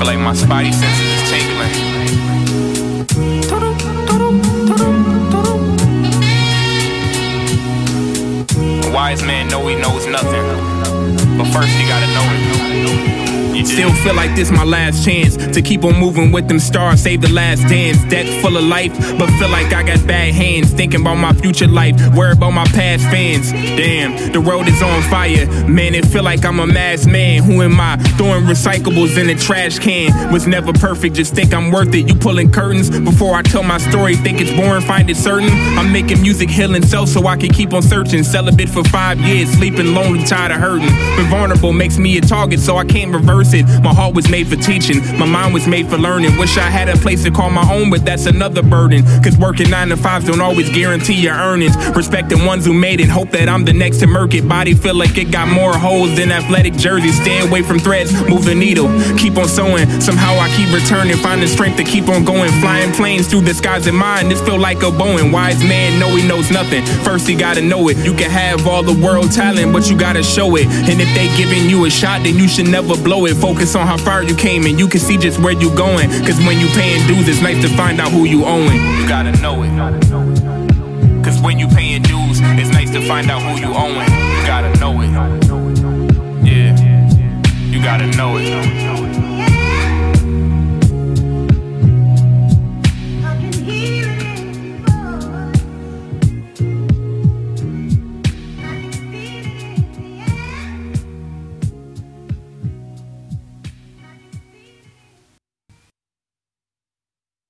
My spidey senses is tingling. A wise man know he knows nothing, but first he gotta know it. Still feel like this my last chance to keep on moving with them stars, save the last dance. Deck full of life, but feel like I got bad hands. Thinking about my future life, worry about my past fans. Damn, the road is on fire. Man, it feel like I'm a masked man. Who am I? Throwing recyclables in the trash can. Was never perfect, just think I'm worth it. You pulling curtains before I tell my story. Think it's boring, find it certain. I'm making music healing self so I can keep on searching. Celibate for five years, sleeping lonely, tired of hurting. Been vulnerable makes me a target, so I can't reverse My heart was made for teaching, my mind was made for learning. Wish I had a place to call my own, but that's another burden. Cause working nine to fives don't always guarantee your earnings. Respect the ones who made it, hope that I'm the next to murk it. Body feel like it got more holes than athletic jerseys. Stay away from threads, move the needle. Keep on sewing, somehow I keep returning. Finding strength to keep on going. Flying planes through the skies in mind, this feel like a Boeing. Wise man know he knows nothing. First he gotta know it. You can have all the world talent, but you gotta show it. And if they giving you a shot, then you should never blow it. Focus on how far you came and you can see just where you going. Cause when you paying dues, it's nice to find out who you owing. You gotta know it. Cause when you paying dues, it's nice to find out who you owing.